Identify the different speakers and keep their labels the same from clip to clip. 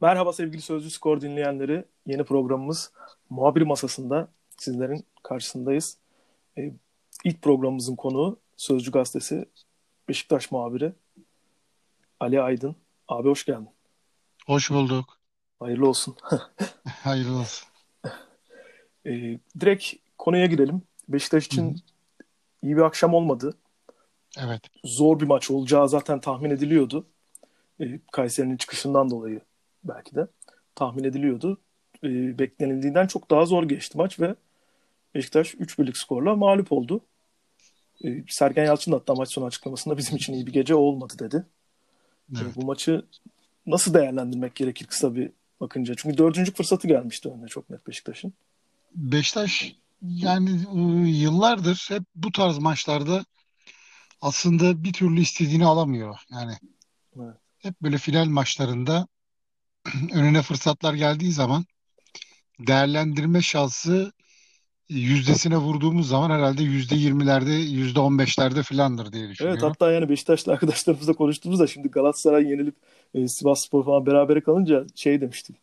Speaker 1: Merhaba sevgili Sözcü Skor dinleyenleri. Yeni programımız Muhabir Masası'nda sizlerin karşısındayız. Ee, ilk programımızın konuğu Sözcü Gazetesi Beşiktaş muhabiri Ali Aydın. Abi hoş geldin.
Speaker 2: Hoş bulduk.
Speaker 1: Hayırlı olsun.
Speaker 2: Hayırlı olsun.
Speaker 1: Ee, direkt konuya girelim. Beşiktaş için Hı-hı. iyi bir akşam olmadı.
Speaker 2: Evet.
Speaker 1: Zor bir maç olacağı zaten tahmin ediliyordu. Ee, Kayseri'nin çıkışından dolayı belki de tahmin ediliyordu. E, beklenildiğinden çok daha zor geçti maç ve Beşiktaş 3 birlik skorla mağlup oldu. E, Sergen Yalçın da hatta maç sonu açıklamasında bizim için iyi bir gece olmadı dedi. Evet. E, bu maçı nasıl değerlendirmek gerekir kısa bir bakınca? Çünkü dördüncü fırsatı gelmişti önüne çok net Beşiktaş'ın.
Speaker 2: Beşiktaş yani e, yıllardır hep bu tarz maçlarda aslında bir türlü istediğini alamıyor. Yani evet. hep böyle final maçlarında önüne fırsatlar geldiği zaman değerlendirme şansı yüzdesine vurduğumuz zaman herhalde yüzde yirmilerde, yüzde on beşlerde filandır diye düşünüyorum.
Speaker 1: Evet hatta yani Beşiktaş'la arkadaşlarımızla konuştuğumuzda şimdi Galatasaray yenilip e, Sivas Spor falan berabere kalınca şey demiştik.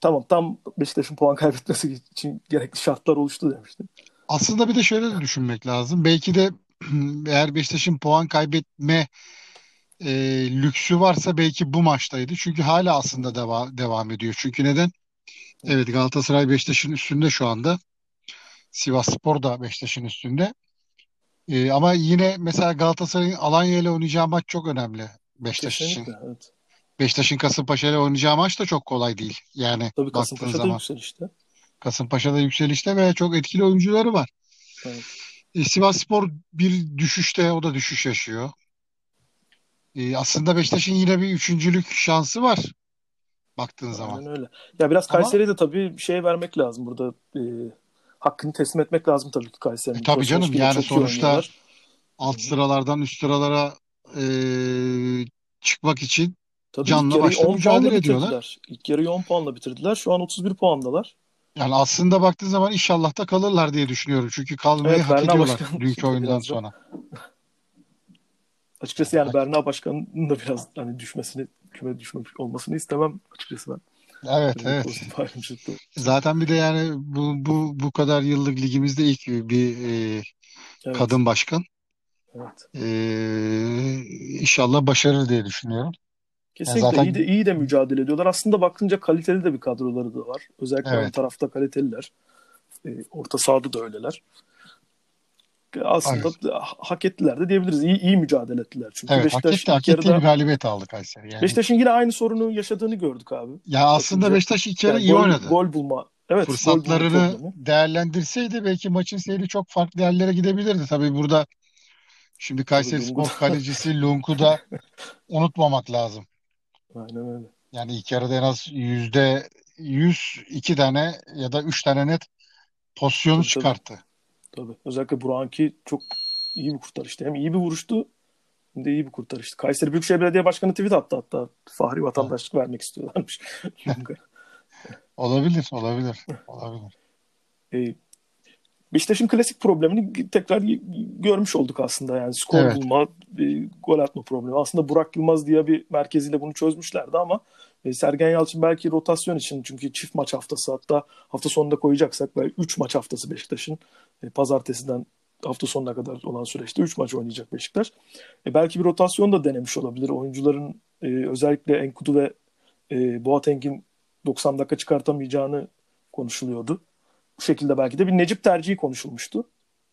Speaker 1: Tamam tam Beşiktaş'ın puan kaybetmesi için gerekli şartlar oluştu demiştim.
Speaker 2: Aslında bir de şöyle de düşünmek lazım. Belki de eğer Beşiktaş'ın puan kaybetme e, lüksü varsa belki bu maçtaydı. Çünkü hala aslında deva devam ediyor. Çünkü neden? Evet Galatasaray Beşiktaş'ın üstünde şu anda. Sivas Spor da Beşiktaş'ın üstünde. E, ama yine mesela Galatasaray'ın Alanya ile oynayacağı maç çok önemli Beşiktaş için. Evet. Beşiktaş'ın Kasımpaşa ile oynayacağı maç da çok kolay değil. Yani
Speaker 1: Tabii Kasımpaşa'da zaman. yükselişte.
Speaker 2: Kasımpaşa'da yükselişte ve çok etkili oyuncuları var. Evet. E, Sivas Spor bir düşüşte, o da düşüş yaşıyor. E, aslında Beşiktaş'ın yine bir üçüncülük şansı var baktığın Aynen zaman.
Speaker 1: öyle. Ya biraz Kayseri'ye de tabii bir şey vermek lazım burada. E, hakkını teslim etmek lazım tabii ki Kayseri'nin.
Speaker 2: E, tabii canım yani sonuçta alt sıralardan üst sıralara e, çıkmak için tabii canla başla mücadele ediyorlar.
Speaker 1: İlk yarıyı 10 puanla bitirdiler. Şu an 31 puandalar.
Speaker 2: Yani aslında baktığın zaman inşallah da kalırlar diye düşünüyorum. Çünkü kalmayı evet, hak Berna ediyorlar dünkü oyundan sonra.
Speaker 1: Açıkçası yani Berna Başkan'ın da biraz hani düşmesini, küme düşmemiş olmasını istemem açıkçası ben.
Speaker 2: Evet, evet. Zaten bir de yani bu bu bu kadar yıllık ligimizde ilk bir e, evet. kadın başkan. Evet. E, inşallah başarır diye düşünüyorum.
Speaker 1: Kesinlikle yani zaten... iyi de iyi de mücadele ediyorlar. Aslında bakınca kaliteli de bir kadroları da var. Özellikle evet. ön tarafta kaliteliler. E, orta sahada da öyleler aslında evet. hak ettiler de diyebiliriz. İyi, iyi mücadele ettiler. Çünkü
Speaker 2: evet, Beşiktaş hak etti, hak etti bir galibiyet aldı Kayseri.
Speaker 1: Yani. Beşiktaş'ın yine aynı sorunu yaşadığını gördük abi.
Speaker 2: Ya aslında Bakınca, Beşiktaş yarı yani iyi gol, oynadı.
Speaker 1: Gol bulma. Evet,
Speaker 2: Fırsatlarını değerlendirseydi belki maçın seyri çok farklı yerlere gidebilirdi. Tabii burada şimdi Kayseri Spor kalecisi Lunk'u da unutmamak lazım.
Speaker 1: Aynen öyle.
Speaker 2: Yani ilk yarıda en az yüzde yüz iki tane ya da üç tane net pozisyonu tabii, çıkarttı. Tabii.
Speaker 1: Tabii. Özellikle Burak'ınki çok iyi bir kurtarıştı. Hem iyi bir vuruştu hem de iyi bir kurtarıştı. Kayseri Büyükşehir Belediye Başkanı tweet attı hatta. Fahri vatandaşlık vermek istiyorlarmış.
Speaker 2: olabilir, olabilir. olabilir.
Speaker 1: E, Beşiktaş'ın klasik problemini tekrar görmüş olduk aslında. Yani skor evet. bulma, e, gol atma problemi. Aslında Burak Yılmaz diye bir merkeziyle bunu çözmüşlerdi ama e, Sergen Yalçın belki rotasyon için çünkü çift maç haftası hatta hafta sonunda koyacaksak böyle 3 maç haftası Beşiktaş'ın e, pazartesiden hafta sonuna kadar olan süreçte 3 maç oynayacak Beşiktaş. E, belki bir rotasyon da denemiş olabilir. Oyuncuların e, özellikle Enkudu ve e, Boateng'in 90 dakika çıkartamayacağını konuşuluyordu. Bu şekilde belki de bir Necip tercihi konuşulmuştu.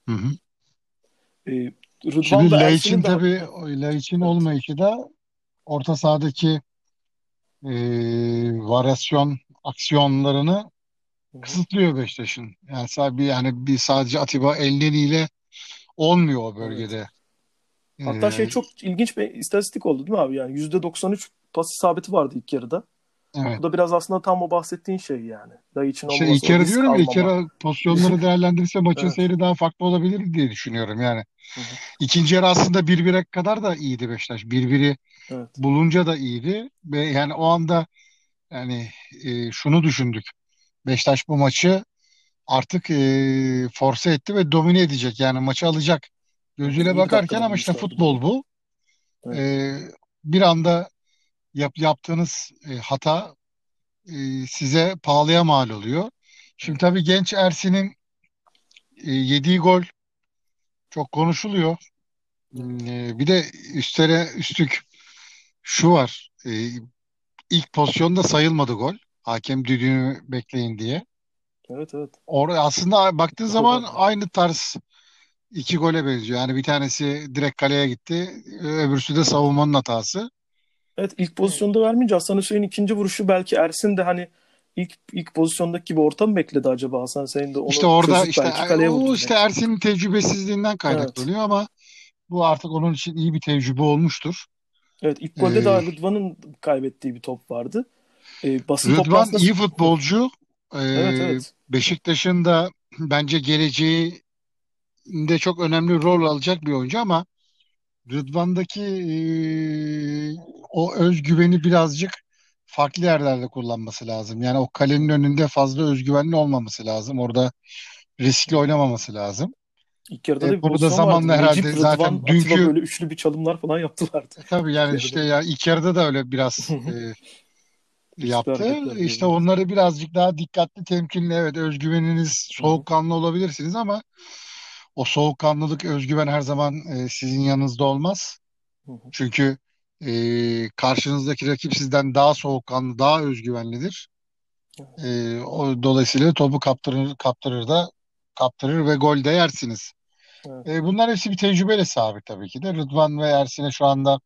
Speaker 2: Hı hı. E, Rıdvan Şimdi Laiç'in tabii Laiç'in evet. olmayışı da orta sahadaki e, varyasyon aksiyonlarını kısıtlıyor Beşiktaş'ın. Yani sadece yani bir sadece Atiba Elneni ile olmuyor o bölgede. Evet.
Speaker 1: Hatta şey ee, çok ilginç bir istatistik oldu değil mi abi? Yani %93 pas isabeti vardı ilk yarıda. Evet. Bu da biraz aslında tam o bahsettiğin şey yani. Daha için
Speaker 2: şey, ilk yarı diyorum ya ilk yarı pozisyonları değerlendirirse maçın evet. seyri daha farklı olabilir diye düşünüyorum yani. Hı hı. İkinci yarı aslında 1-1'e kadar da iyiydi Beşiktaş. 1-1'i evet. bulunca da iyiydi ve yani o anda yani e, şunu düşündük. Beşiktaş bu maçı artık e, force etti ve domine edecek. Yani maçı alacak gözüyle bakarken ama işte futbol bu. Evet. E, bir anda yap, yaptığınız e, hata e, size pahalıya mal oluyor. Şimdi tabii genç Ersin'in e, yediği gol çok konuşuluyor. E, bir de üstlere üstlük şu var. E, ilk pozisyonda sayılmadı gol. Hakem düdüğünü bekleyin diye.
Speaker 1: Evet evet.
Speaker 2: Orada aslında baktığın zaman aynı tarz iki gole benziyor. Yani bir tanesi direkt kaleye gitti. Öbürsü de savunmanın hatası.
Speaker 1: Evet ilk pozisyonda vermeyince Hasan Hüseyin ikinci vuruşu belki Ersin de hani ilk ilk pozisyondaki gibi orta mı bekledi acaba Hasan Hüseyin de onu
Speaker 2: İşte orada işte o işte Ersin'in tecrübesizliğinden kaynaklanıyor evet. ama bu artık onun için iyi bir tecrübe olmuştur.
Speaker 1: Evet ilk golde ee, daha Rıdvan'ın kaybettiği bir top vardı.
Speaker 2: Ee, basın Rıdvan iyi futbolcu. Ee, evet, evet. Beşiktaş'ın da bence geleceğinde çok önemli rol alacak bir oyuncu ama Rıdvan'daki e, o özgüveni birazcık farklı yerlerde kullanması lazım. Yani o kalenin önünde fazla özgüvenli olmaması lazım. Orada riskli oynamaması lazım.
Speaker 1: İlk yarıda da e, burada zamanla herhalde Necip, zaten Rıdvan, dünkü böyle üçlü bir çalımlar falan yaptılardı.
Speaker 2: Tabii yani işte ya ilk yarıda da öyle biraz e, yaptı. İşte onları birazcık daha dikkatli, temkinli evet özgüveniniz soğukkanlı olabilirsiniz ama o soğukkanlılık, özgüven her zaman e, sizin yanınızda olmaz. Çünkü e, karşınızdaki rakip sizden daha soğukkanlı, daha özgüvenlidir. E, o dolayısıyla topu kaptırır, kaptırır da kaptırır ve gol de yersiniz. Evet. E, bunlar hepsi bir tecrübeyle sabit tabii ki de. Rıdvan ve Ersin'e şu anda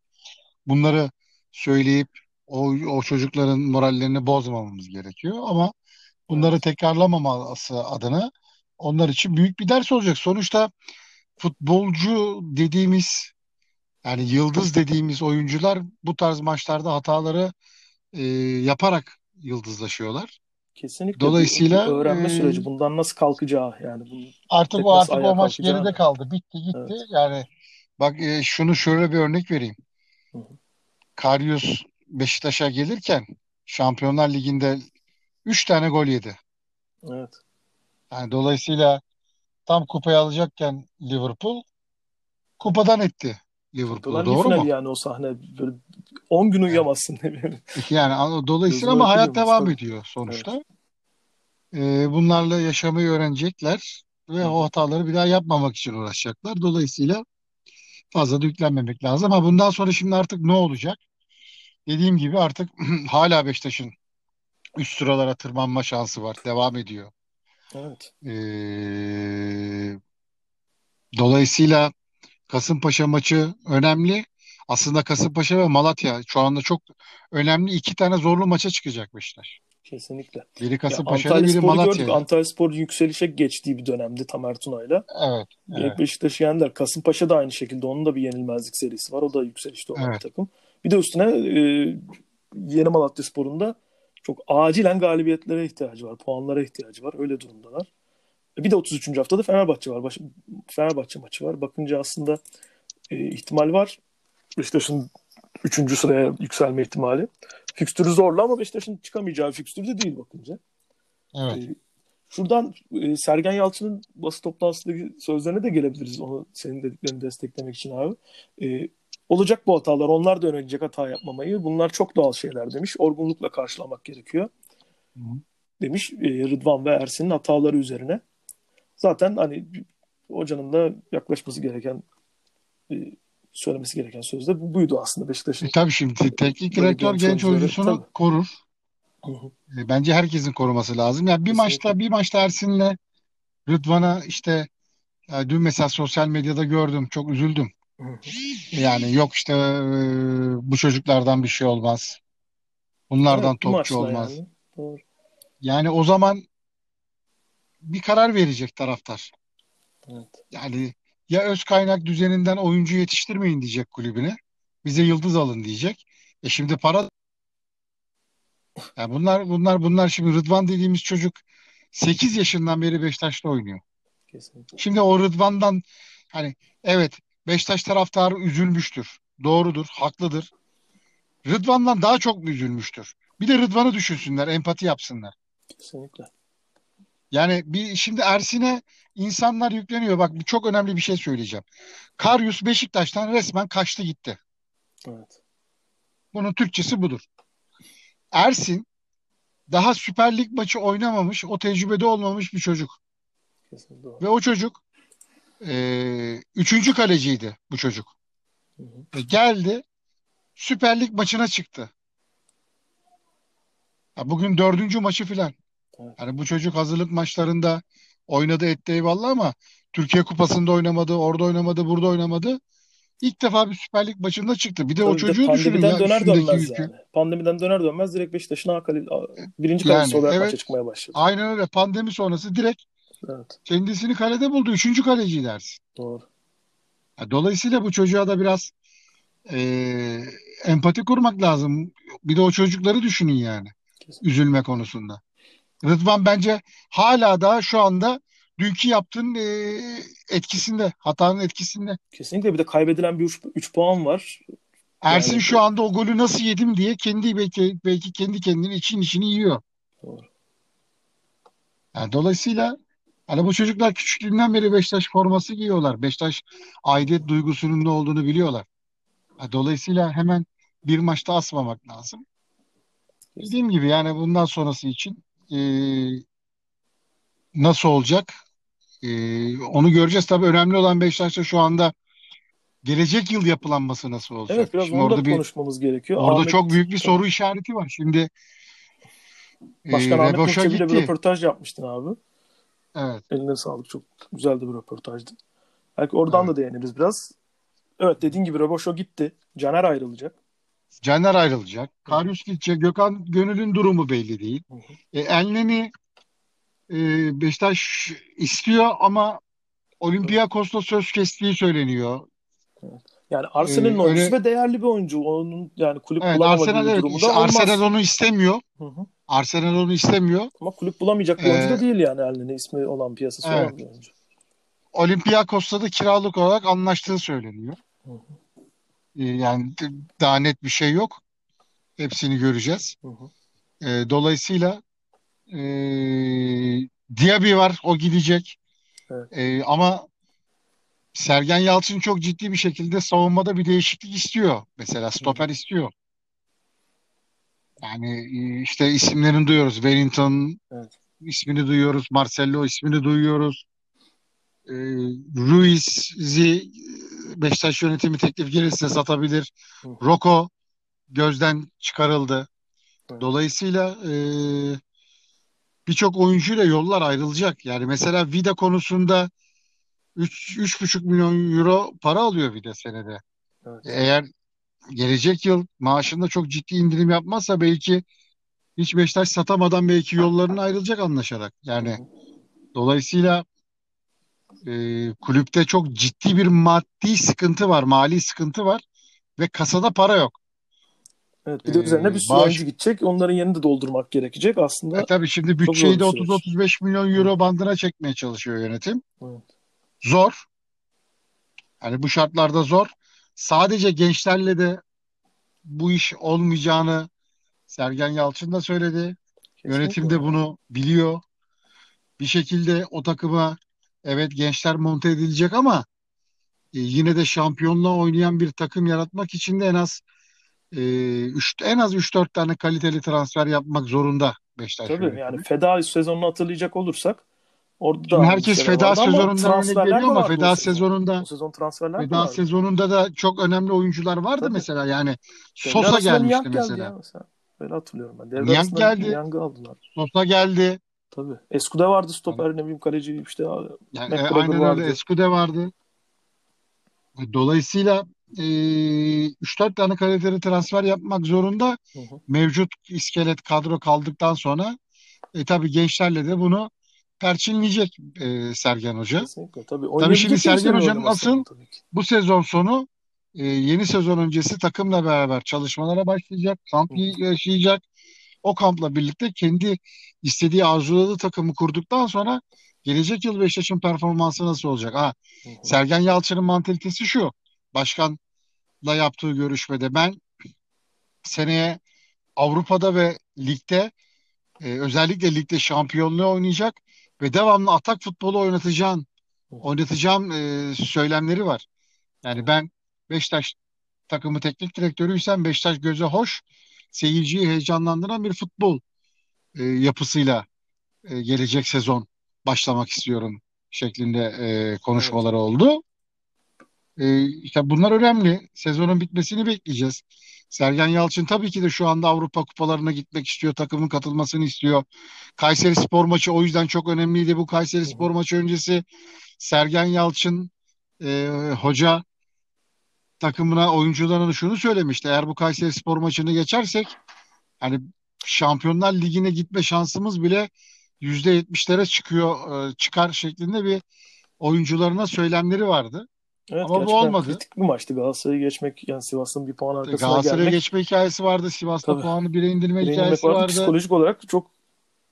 Speaker 2: bunları söyleyip o, o çocukların morallerini bozmamamız gerekiyor ama bunları evet. tekrarlamaması adına onlar için büyük bir ders olacak. Sonuçta futbolcu dediğimiz yani yıldız dediğimiz oyuncular bu tarz maçlarda hataları e, yaparak yıldızlaşıyorlar.
Speaker 1: Kesinlikle. Dolayısıyla öğrenme e, süreci bundan nasıl kalkacağı yani bunun
Speaker 2: artık o artık o maç geride kaldı. Bitti gitti. Evet. Yani bak e, şunu şöyle bir örnek vereyim. Hı Karius Beşiktaş'a gelirken Şampiyonlar Ligi'nde 3 tane gol yedi.
Speaker 1: Evet.
Speaker 2: Yani dolayısıyla tam kupayı alacakken Liverpool kupadan etti Liverpool'u doğru mu?
Speaker 1: Yani o sahne böyle 10 gün uyuyamazsın.
Speaker 2: yani dolayısıyla ama hayat devam tabii. ediyor sonuçta. Evet. Ee, bunlarla yaşamayı öğrenecekler ve o hataları bir daha yapmamak için uğraşacaklar. Dolayısıyla fazla da yüklenmemek lazım. Ama bundan sonra şimdi artık ne olacak? Dediğim gibi artık hala Beşiktaş'ın üst sıralara tırmanma şansı var. Devam ediyor.
Speaker 1: Evet.
Speaker 2: Ee, dolayısıyla Kasımpaşa maçı önemli. Aslında Kasımpaşa ve Malatya şu anda çok önemli iki tane zorlu maça çıkacak Beşiktaş.
Speaker 1: Kesinlikle.
Speaker 2: Biri Kasımpaşa'da biri Malatya'da.
Speaker 1: Antalya Spor yükselişe geçtiği bir dönemdi Tamer Tuna'yla.
Speaker 2: Evet. evet.
Speaker 1: Beşiktaş'ı yendiler. Kasımpaşa da aynı şekilde. Onun da bir yenilmezlik serisi var. O da yükselişte olan evet. bir takım. Bir de üstüne e, Yeni Malatya Spor'un da çok acilen galibiyetlere ihtiyacı var. Puanlara ihtiyacı var. Öyle durumdalar. E, bir de 33. haftada Fenerbahçe var. Baş, Fenerbahçe maçı var. Bakınca aslında e, ihtimal var. Beşiktaş'ın 3. sıraya yükselme ihtimali. Fikstürü zorlu ama Beşiktaş'ın çıkamayacağı fikstür de değil bakınca.
Speaker 2: Evet. E,
Speaker 1: şuradan e, Sergen Yalçın'ın basın toplantısındaki sözlerine de gelebiliriz. Onu senin dediklerini desteklemek için abi. E, olacak bu hatalar. Onlar da öğrenecek hata yapmamayı. Bunlar çok doğal şeyler demiş. Orgunlukla karşılamak gerekiyor. Hı. Demiş e, Rıdvan ve Ersin'in hataları üzerine. Zaten hani hocanın da yaklaşması gereken e, söylemesi gereken söz de buydu aslında Beşiktaş'ın.
Speaker 2: E tabii şimdi teknik direktör genç oyuncusunu tabii. korur. E, bence herkesin koruması lazım. Yani bir Kesinlikle. maçta bir maçta Ersin'le Rıdvan'a işte yani dün mesela sosyal medyada gördüm. Çok üzüldüm. Yani yok işte e, bu çocuklardan bir şey olmaz. Bunlardan evet, topçu olmaz. Yani. Doğru. yani o zaman bir karar verecek taraftar.
Speaker 1: Evet.
Speaker 2: Yani ya öz kaynak düzeninden oyuncu yetiştirmeyin diyecek kulübüne. Bize yıldız alın diyecek. E şimdi para yani bunlar bunlar bunlar şimdi Rıdvan dediğimiz çocuk 8 yaşından beri Beşiktaş'ta oynuyor.
Speaker 1: Kesinlikle.
Speaker 2: Şimdi o Rıdvan'dan hani evet Beşiktaş taraftarı üzülmüştür. Doğrudur, haklıdır. Rıdvan'dan daha çok mu üzülmüştür? Bir de Rıdvan'ı düşünsünler, empati yapsınlar.
Speaker 1: Kesinlikle.
Speaker 2: Yani bir şimdi Ersin'e insanlar yükleniyor. Bak çok önemli bir şey söyleyeceğim. Karyus Beşiktaş'tan resmen kaçtı gitti.
Speaker 1: Evet.
Speaker 2: Bunun Türkçesi budur. Ersin daha Süper Lig maçı oynamamış, o tecrübede olmamış bir çocuk. Kesinlikle. Ve o çocuk e, üçüncü kaleciydi bu çocuk. Hı hı. Ve geldi Süper Lig maçına çıktı. Ya bugün dördüncü maçı filan. Yani bu çocuk hazırlık maçlarında oynadı etti eyvallah ama Türkiye Kupası'nda oynamadı, orada oynamadı, burada oynamadı. İlk defa bir Süper Lig maçında çıktı. Bir de Tabii o çocuğu düşünün ya.
Speaker 1: döner dönmez yükü. yani. Pandemiden döner dönmez direkt Beşiktaş'ın A kale, birinci yani, kalecisi olarak evet, maça çıkmaya başladı.
Speaker 2: Aynen öyle. Pandemi sonrası direkt evet. kendisini kalede buldu. Üçüncü kaleci dersin.
Speaker 1: Doğru.
Speaker 2: Dolayısıyla bu çocuğa da biraz e, empati kurmak lazım. Bir de o çocukları düşünün yani. Kesinlikle. Üzülme konusunda. Rıdvan bence hala da şu anda dünkü yaptığın e, etkisinde, hatanın etkisinde.
Speaker 1: Kesinlikle bir de kaybedilen bir 3 puan var.
Speaker 2: Ersin yani, şu anda o golü nasıl yedim diye kendi belki, belki kendi kendini için içini yiyor. Doğru. Yani dolayısıyla hani bu çocuklar küçüklüğünden beri Beşiktaş forması giyiyorlar. Beşiktaş aidiyet duygusunun ne olduğunu biliyorlar. Dolayısıyla hemen bir maçta asmamak lazım. Dediğim gibi yani bundan sonrası için e, nasıl olacak ee, onu göreceğiz. Tabii önemli olan Beşiktaş'ta şu anda gelecek yıl yapılanması nasıl olacak?
Speaker 1: Evet biraz Şimdi onu da bir, konuşmamız gerekiyor.
Speaker 2: Orada Ahmet, çok büyük bir soru işareti var. Şimdi
Speaker 1: Başkan e, Ahmet ile bir röportaj yapmıştın abi.
Speaker 2: Evet.
Speaker 1: Eline sağlık. Çok güzel bir röportajdı. Belki oradan evet. da değiniriz biraz. Evet dediğin gibi Reboşo gitti. Caner ayrılacak.
Speaker 2: Caner ayrılacak. Karius gidecek. Gökhan Gönül'ün durumu belli değil. Hı hı. E, Enlemi e, Beşiktaş istiyor ama Olympiakos'ta söz kestiği söyleniyor.
Speaker 1: Yani Arsenal'in ee, oyuncusu ve değerli bir oyuncu. Onun yani kulüp
Speaker 2: evet,
Speaker 1: bulamadığı
Speaker 2: Arsenal, evet, durumda işte Arsenal onu istemiyor. Hı hı. Arsenal onu istemiyor.
Speaker 1: Ama kulüp bulamayacak bir oyuncu da ee, değil yani eline ismi olan piyasası evet. olan bir oyuncu.
Speaker 2: Olympiakos'ta da kiralık olarak anlaştığı söyleniyor. Hı hı. Ee, yani daha net bir şey yok. Hepsini göreceğiz. Hı hı. Ee, dolayısıyla e, Diaby var. O gidecek. Evet. E, ama Sergen Yalçın çok ciddi bir şekilde savunmada bir değişiklik istiyor. Mesela stoper istiyor. Yani e, işte isimlerini duyuyoruz. Wellington evet. ismini duyuyoruz. Marcelo ismini duyuyoruz. E, Ruiz'i Beşiktaş yönetimi teklif gelirse satabilir. Roko gözden çıkarıldı. Evet. Dolayısıyla e, birçok oyuncuyla yollar ayrılacak. Yani mesela Vida konusunda 3 3,5 milyon euro para alıyor Vida senede. Evet. Eğer gelecek yıl maaşında çok ciddi indirim yapmazsa belki hiç Beşiktaş satamadan belki yollarına ayrılacak anlaşarak. Yani dolayısıyla e, kulüpte çok ciddi bir maddi sıkıntı var, mali sıkıntı var ve kasada para yok.
Speaker 1: Evet bir de üzerine bir sürü oyuncu gidecek. Onların yerini de doldurmak gerekecek aslında.
Speaker 2: E, tabii şimdi bütçeyi de 30-35 milyon euro evet. bandına çekmeye çalışıyor yönetim. Evet. Zor. Yani bu şartlarda zor. Sadece gençlerle de bu iş olmayacağını Sergen Yalçın da söyledi. Kesinlikle. Yönetim de bunu biliyor. Bir şekilde o takıma evet gençler monte edilecek ama e, yine de şampiyonluğa oynayan bir takım yaratmak için de en az e, üç, en az 3-4 tane kaliteli transfer yapmak zorunda Beşiktaş.
Speaker 1: Tabii yönetimi. yani feda sezonunu hatırlayacak olursak
Speaker 2: orada da herkes feda sezonunda örnek geliyor ama feda sezonunda
Speaker 1: sezon transferler
Speaker 2: feda sezonunda da çok önemli oyuncular vardı Tabii. mesela yani Sosa gelmişti mesela. Geldi
Speaker 1: mesela. Öyle hatırlıyorum ben. Devre Niang geldi. Niang'ı aldılar.
Speaker 2: Sosa geldi.
Speaker 1: Tabii. Eskude vardı stoper ne bileyim kaleci işte.
Speaker 2: Yani, e, aynen vardı. öyle Eskude vardı. Dolayısıyla e, 3-4 tane kaliteli transfer yapmak zorunda. Hı hı. Mevcut iskelet kadro kaldıktan sonra e, tabii gençlerle de bunu perçinleyecek e, Sergen Hoca.
Speaker 1: Kesinlikle, tabii.
Speaker 2: tabii şimdi Sergen Hoca'nın asıl bu sezon sonu e, yeni sezon öncesi takımla beraber çalışmalara başlayacak. Kamp hı. yaşayacak. O kampla birlikte kendi istediği arzuladığı takımı kurduktan sonra gelecek yıl Beşiktaş'ın performansı nasıl olacak? Ha, hı hı. Sergen Yalçın'ın mantalitesi şu başkanla yaptığı görüşmede ben seneye Avrupa'da ve ligde e, özellikle ligde şampiyonluğu oynayacak ve devamlı atak futbolu oynatacağım oynatacağım e, söylemleri var. Yani ben Beşiktaş takımı teknik direktörüysem Beşiktaş göze hoş, seyirciyi heyecanlandıran bir futbol e, yapısıyla e, gelecek sezon başlamak istiyorum şeklinde e, konuşmaları evet. oldu. E, işte bunlar önemli. Sezonun bitmesini bekleyeceğiz. Sergen Yalçın tabii ki de şu anda Avrupa kupalarına gitmek istiyor. Takımın katılmasını istiyor. Kayseri Spor maçı o yüzden çok önemliydi. Bu Kayseri Spor maçı öncesi Sergen Yalçın e, hoca takımına oyuncularına şunu söylemişti. Eğer bu Kayseri Spor maçını geçersek hani Şampiyonlar Ligi'ne gitme şansımız bile yüzde yetmişlere çıkıyor e, çıkar şeklinde bir oyuncularına söylemleri vardı.
Speaker 1: Evet, Ama bu olmadı. Kritik bir maçtı Galatasaray'ı geçmek yani Sivas'ın bir puan arkasına
Speaker 2: Galatasaray'a
Speaker 1: gelmek.
Speaker 2: geçme hikayesi vardı. Sivas'ta Tabii. puanı bire indirme bire hikayesi vardı.
Speaker 1: Psikolojik olarak çok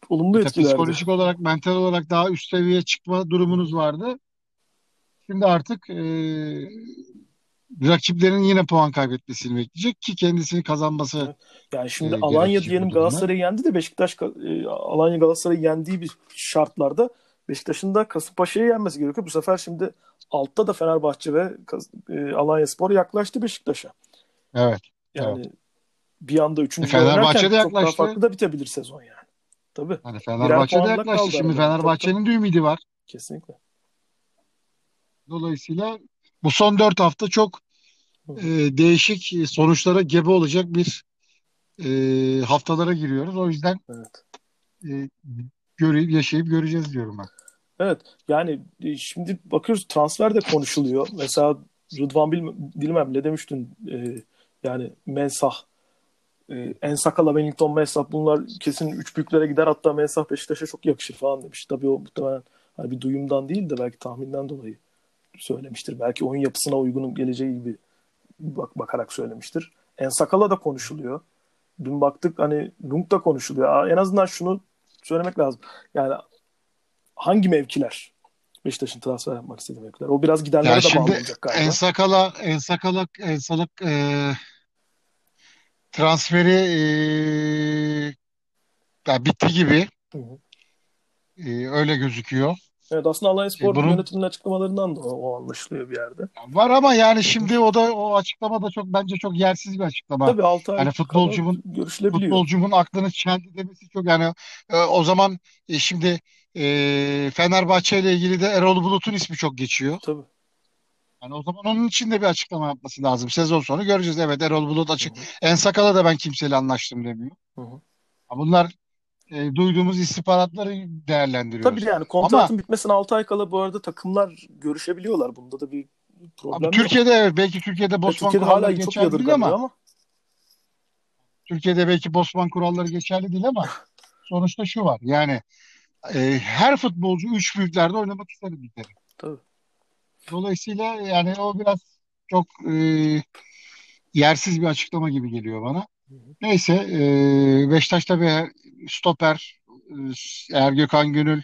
Speaker 1: olumlu etkilerdi.
Speaker 2: Psikolojik olarak, mental olarak daha üst seviyeye çıkma durumunuz vardı. Şimdi artık e, rakiplerin yine puan kaybetmesini bekleyecek ki kendisini kazanması
Speaker 1: Yani şimdi e, Alanya diyelim Galatasaray'ı yendi de Beşiktaş e, Alanya Galatasaray'ı yendiği bir şartlarda Beşiktaş'ın da Kasımpaşa'yı yenmesi gerekiyor. Bu sefer şimdi altta da Fenerbahçe ve e, Alanya Spor yaklaştı Beşiktaş'a.
Speaker 2: Evet.
Speaker 1: Yani
Speaker 2: evet.
Speaker 1: bir anda üçüncü Fenerbahçe de yaklaştı. Çok daha farklı da bitebilir sezon yani. Tabii.
Speaker 2: Hani Fenerbahçe de yaklaştı. Şimdi Fenerbahçe'nin de ümidi var.
Speaker 1: Kesinlikle.
Speaker 2: Dolayısıyla bu son dört hafta çok e, değişik sonuçlara gebe olacak bir e, haftalara giriyoruz. O yüzden
Speaker 1: evet.
Speaker 2: e, göreyip yaşayıp göreceğiz diyorum ben.
Speaker 1: Evet yani e, şimdi bakıyoruz transfer de konuşuluyor. Mesela Rıdvan Dilmem ne demiştin e, yani Mensah e, Ensakala, Wellington, Mensah bunlar kesin üç büyüklere gider hatta Mensah Beşiktaş'a çok yakışır falan demiş. Tabii o muhtemelen hani bir duyumdan değil de belki tahminden dolayı söylemiştir. Belki oyun yapısına uygun geleceği gibi bak bakarak söylemiştir. Ensakala da konuşuluyor. Dün baktık hani Lung da konuşuluyor. En azından şunu söylemek lazım. Yani hangi mevkiler Beşiktaş'ın transfer yapmak istediği mevkiler? O biraz gidenlere yani de bağlı olacak galiba.
Speaker 2: En sakala, en sakala, en salak e, transferi e, yani bitti gibi. Hı hı. E, öyle gözüküyor.
Speaker 1: Evet aslında Alliance Spor e bunun... yönetiminin açıklamalarından da o, o anlaşılıyor bir yerde.
Speaker 2: Var ama yani şimdi o da o açıklama da çok bence çok yersiz bir açıklama.
Speaker 1: Tabii 6 ay
Speaker 2: hani futbolcumun futbolcumun aklını çeldi demesi çok yani e, o zaman e, şimdi e, Fenerbahçe ile ilgili de Erol Bulut'un ismi çok geçiyor.
Speaker 1: Tabii.
Speaker 2: Yani o zaman onun için de bir açıklama yapması lazım. Sezon sonu göreceğiz. Evet Erol Bulut açık. Hı hı. En sakala da ben kimseyle anlaştım demiyor. Hı hı. Bunlar e, duyduğumuz istihbaratları değerlendiriyoruz.
Speaker 1: Tabii yani kontratın Ama, bitmesine 6 ay kala bu arada takımlar görüşebiliyorlar. Bunda da bir problem
Speaker 2: abi, Türkiye'de yok. evet belki Türkiye'de Bosman Türkiye'de kuralları hala geçerli değil ama, ama Türkiye'de belki Bosman kuralları geçerli değil ama sonuçta şu var. Yani e, her futbolcu üç büyüklerde oynamak ister bir kere.
Speaker 1: Tabii.
Speaker 2: Dolayısıyla yani o biraz çok e, yersiz bir açıklama gibi geliyor bana. Neyse e, Beşiktaş tabii stoper e, eğer Gökhan Gönül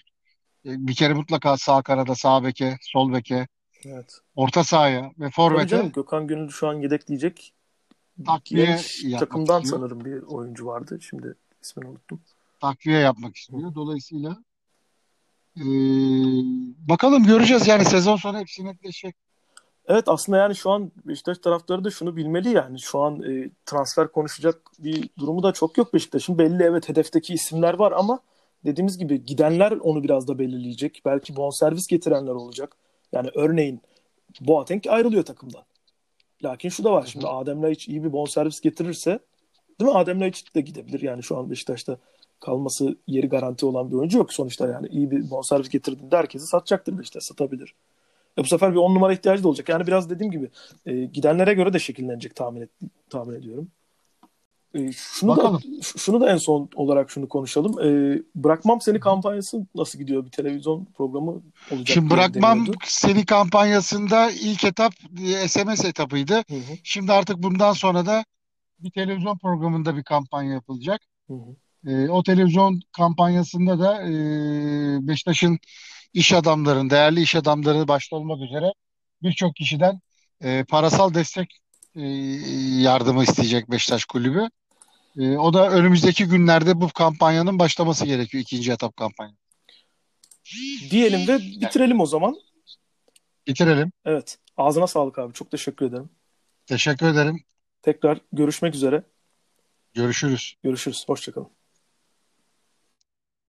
Speaker 2: e, bir kere mutlaka sağ kanada sağ beke sol beke
Speaker 1: evet.
Speaker 2: orta sahaya ve forvete
Speaker 1: Gökhan Gönül şu an yedekleyecek takviye takımdan istiyor. sanırım bir oyuncu vardı. Şimdi ismini unuttum.
Speaker 2: Takviye yapmak istiyor. Dolayısıyla ee, bakalım göreceğiz yani sezon sonu hepsi netleşecek.
Speaker 1: Evet aslında yani şu an Beşiktaş taraftarı da şunu bilmeli yani şu an e, transfer konuşacak bir durumu da çok yok Beşiktaş'ın. Belli evet hedefteki isimler var ama dediğimiz gibi gidenler onu biraz da belirleyecek. Belki bonservis getirenler olacak. Yani örneğin Boateng ayrılıyor takımdan. Lakin şu da var şimdi Adem Laiç iyi bir bonservis getirirse değil mi? Adem Laiç de gidebilir yani şu an Beşiktaş'ta kalması yeri garanti olan bir oyuncu yok sonuçta yani iyi bir bonservis getirdiğinde herkesi satacaktır Beşiktaş satabilir. E bu sefer bir on numara ihtiyacı da olacak. Yani biraz dediğim gibi e, gidenlere göre de şekillenecek tahmin et, tahmin ediyorum. E, şunu Bakalım. da şunu da en son olarak şunu konuşalım. E, bırakmam seni kampanyası nasıl gidiyor? Bir televizyon programı olacak.
Speaker 2: Şimdi bırakmam deniyordu. seni kampanyasında ilk etap SMS etapıydı. Hı hı. Şimdi artık bundan sonra da bir televizyon programında bir kampanya yapılacak. Hı hı. E, o televizyon kampanyasında da e, Beşiktaş'ın iş adamların, değerli iş adamları başta olmak üzere birçok kişiden e, parasal destek e, yardımı isteyecek Beşiktaş Kulübü. E, o da önümüzdeki günlerde bu kampanyanın başlaması gerekiyor. ikinci etap kampanya.
Speaker 1: Diyelim de bitirelim o zaman.
Speaker 2: Bitirelim.
Speaker 1: Evet. Ağzına sağlık abi. Çok teşekkür ederim.
Speaker 2: Teşekkür ederim.
Speaker 1: Tekrar görüşmek üzere.
Speaker 2: Görüşürüz.
Speaker 1: Görüşürüz. Hoşçakalın.